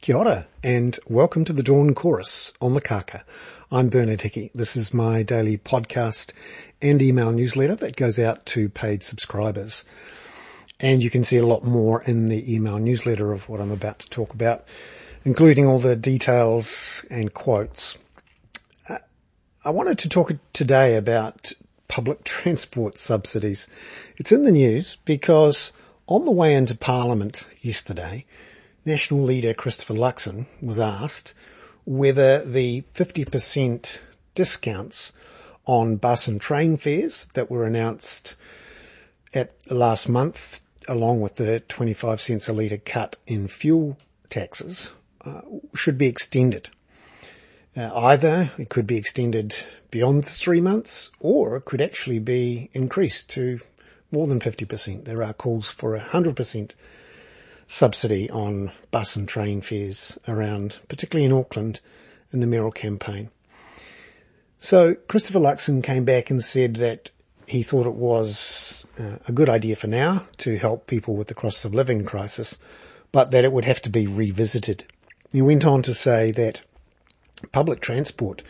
Kia ora, and welcome to the Dawn Chorus on the Kaka. I'm Bernard Hickey. This is my daily podcast and email newsletter that goes out to paid subscribers. And you can see a lot more in the email newsletter of what I'm about to talk about, including all the details and quotes. Uh, I wanted to talk today about public transport subsidies. It's in the news because on the way into Parliament yesterday, National leader Christopher Luxon was asked whether the 50% discounts on bus and train fares that were announced at last month, along with the 25 cents a litre cut in fuel taxes, uh, should be extended. Uh, either it could be extended beyond three months or it could actually be increased to more than 50%. There are calls for 100% subsidy on bus and train fares around, particularly in Auckland, in the mayoral campaign. So Christopher Luxon came back and said that he thought it was uh, a good idea for now to help people with the cost of living crisis, but that it would have to be revisited. He went on to say that public transport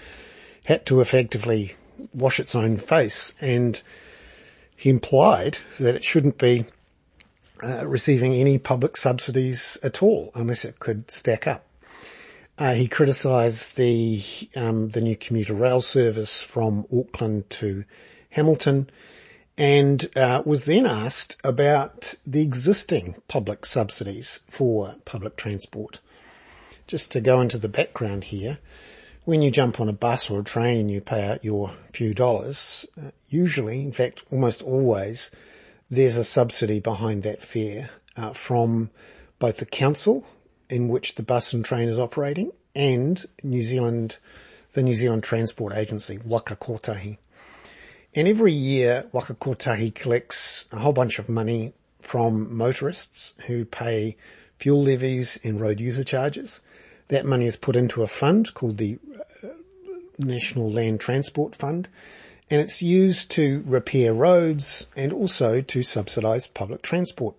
had to effectively wash its own face and he implied that it shouldn't be uh, receiving any public subsidies at all unless it could stack up. Uh, he criticised the um, the new commuter rail service from Auckland to Hamilton, and uh, was then asked about the existing public subsidies for public transport. Just to go into the background here, when you jump on a bus or a train and you pay out your few dollars, uh, usually, in fact, almost always, there's a subsidy behind that fare uh, from both the council in which the bus and train is operating and New Zealand, the New Zealand Transport Agency, Waka Kotahi. And every year, Waka Kotahi collects a whole bunch of money from motorists who pay fuel levies and road user charges. That money is put into a fund called the uh, National Land Transport Fund and it's used to repair roads and also to subsidise public transport.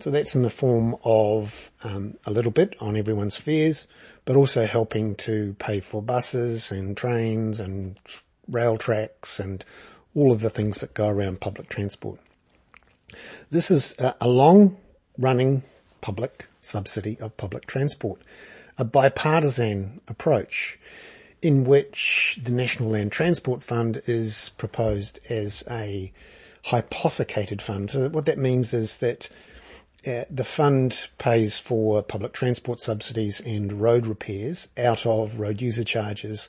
So that's in the form of um, a little bit on everyone's fares, but also helping to pay for buses and trains and rail tracks and all of the things that go around public transport. This is a, long running public subsidy of public transport, a bipartisan approach in which the National Land Transport Fund is proposed as a hypothecated fund. So what that means is that uh, the fund pays for public transport subsidies and road repairs out of road user charges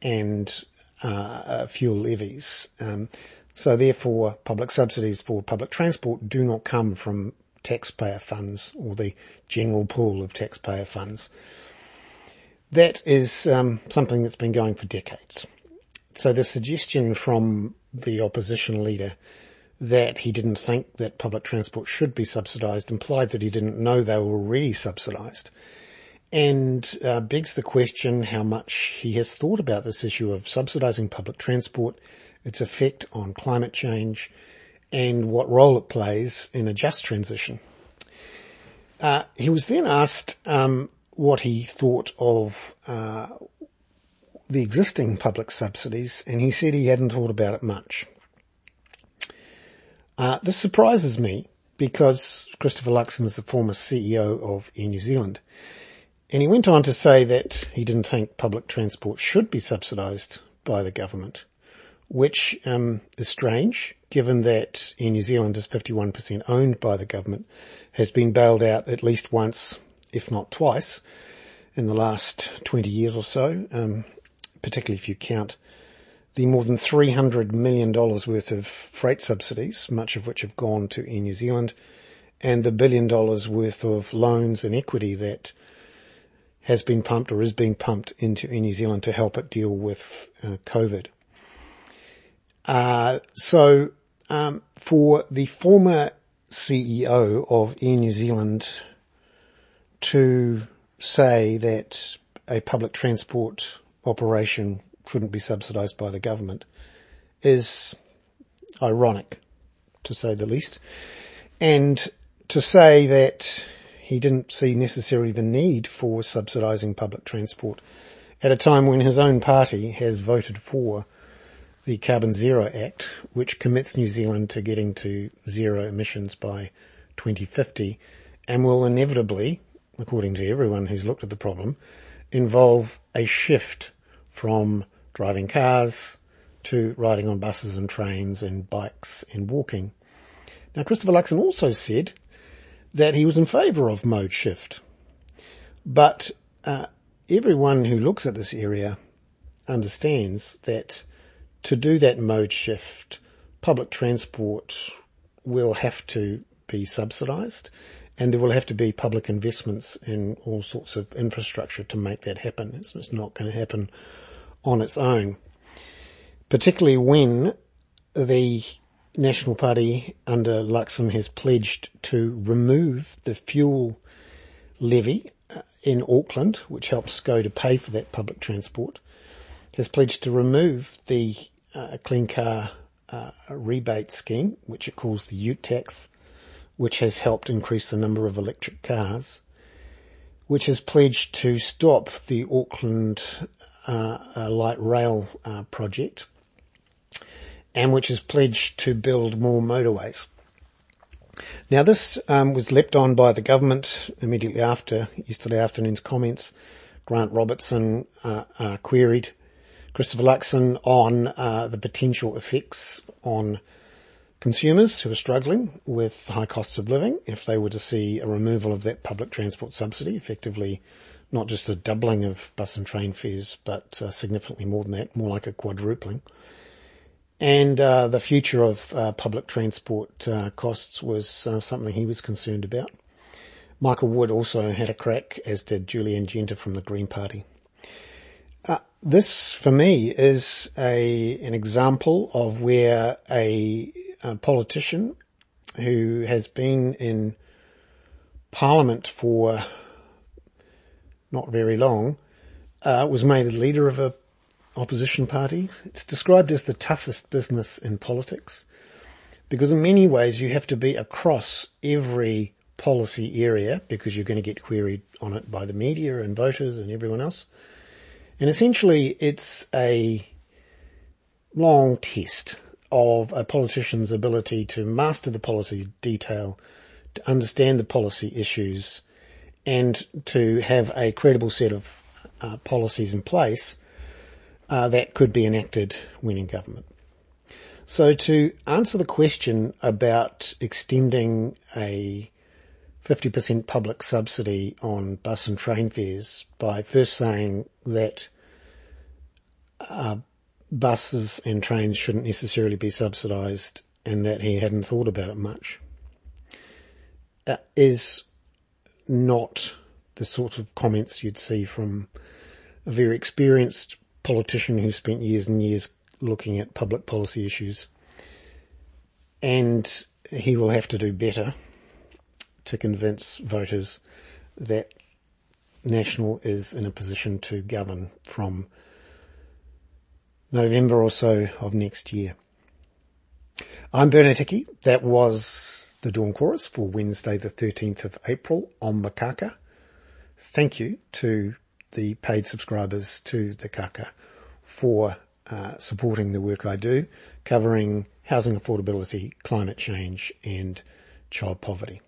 and uh, uh, fuel levies. Um, so therefore, public subsidies for public transport do not come from taxpayer funds or the general pool of taxpayer funds. That is um, something that's been going for decades. So the suggestion from the opposition leader that he didn't think that public transport should be subsidised implied that he didn't know they were already subsidised and uh, begs the question how much he has thought about this issue of subsidising public transport, its effect on climate change, and what role it plays in a just transition. Uh, he was then asked um, what he thought of uh, the existing public subsidies, and he said he hadn't thought about it much. Uh, this surprises me because Christopher Luxon is the former CEO of Air New Zealand. And he went on to say that he didn't think public transport should be subsidised by the government, which um, is strange given that Air New Zealand is 51% owned by the government, has been bailed out at least once if not twice, in the last 20 years or so, um, particularly if you count the more than $300 million worth of freight subsidies, much of which have gone to Air New Zealand, and the billion dollars worth of loans and equity that has been pumped or is being pumped into Air New Zealand to help it deal with uh, COVID. Uh, so um, for the former CEO of Air New Zealand to say that a public transport operation shouldn't be subsidised by the government is ironic, to say the least. And to say that he didn't see necessarily the need for subsidising public transport at a time when his own party has voted for the Carbon Zero Act, which commits New Zealand to getting to zero emissions by 2050 and will inevitably, according to everyone who's looked at the problem, involve a shift from driving cars to riding on buses and trains and bikes and walking. Now, Christopher Luxon also said that he was in favour of mode shift, but uh, everyone who looks at this area understands that to do that mode shift, public transport will have to be subsidised and there will have to be public investments in all sorts of infrastructure to make that happen. It's, it's not going to happen on its own. Particularly when the National Party under Luxon has pledged to remove the fuel levy uh, in Auckland, which helps go to pay for that public transport, has pledged to remove the uh, clean car uh, rebate scheme, which it calls the ute tax, which has helped increase the number of electric cars, which has pledged to stop the Auckland uh, uh light rail uh, project, and which has pledged to build more motorways. Now this um, was leapt on by the government immediately after yesterday afternoon's comments. Grant Robertson uh, uh, queried Christopher Luxon on uh, the potential effects on consumers who are struggling with high costs of living if they were to see a removal of that public transport subsidy, effectively not just a doubling of bus and train fares, but uh, significantly more than that, more like a quadrupling. And uh, the future of uh, public transport uh, costs was uh, something he was concerned about. Michael Wood also had a crack, as did Julie Anne Genter from the Green Party. Uh, this, for me, is a an example of where a, a politician who has been in Parliament for not very long uh, was made a leader of a opposition party. It's described as the toughest business in politics because in many ways you have to be across every policy area because you're going to get queried on it by the media and voters and everyone else. And essentially it's a long test of a politician's ability to master the policy detail, to understand the policy issues and to have a credible set of uh, policies in place uh, that could be enacted when in government. So to answer the question about extending a 50% public subsidy on bus and train fares by first saying that uh, buses and trains shouldn't necessarily be subsidised and that he hadn't thought about it much uh, is not the sort of comments you'd see from a very experienced politician who spent years and years looking at public policy issues. And he will have to do better to convince voters that National is in a position to govern from November or so of next year. I'm Bernard Hickey. That was the Dawn Chorus for Wednesday the 13th of April on the Kaka. Thank you to the paid subscribers to the Kaka for uh, supporting the work I do, covering housing affordability, climate change and child poverty.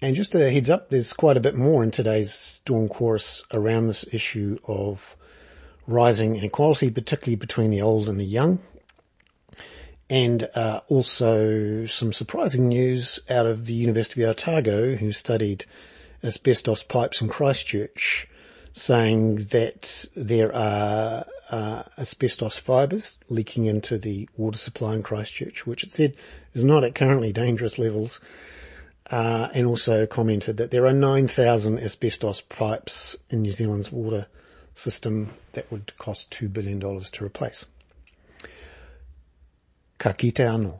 And just a heads up, there's quite a bit more in today's Dawn Chorus around this issue of rising inequality, particularly between the old and the young. And uh, also some surprising news out of the University of Otago, who studied asbestos pipes in Christchurch, saying that there are uh, asbestos fibres leaking into the water supply in Christchurch, which it said is not at currently dangerous levels, uh, and also commented that there are 9,000 asbestos pipes in New Zealand's water system that would cost $2 billion to replace. Ka anō.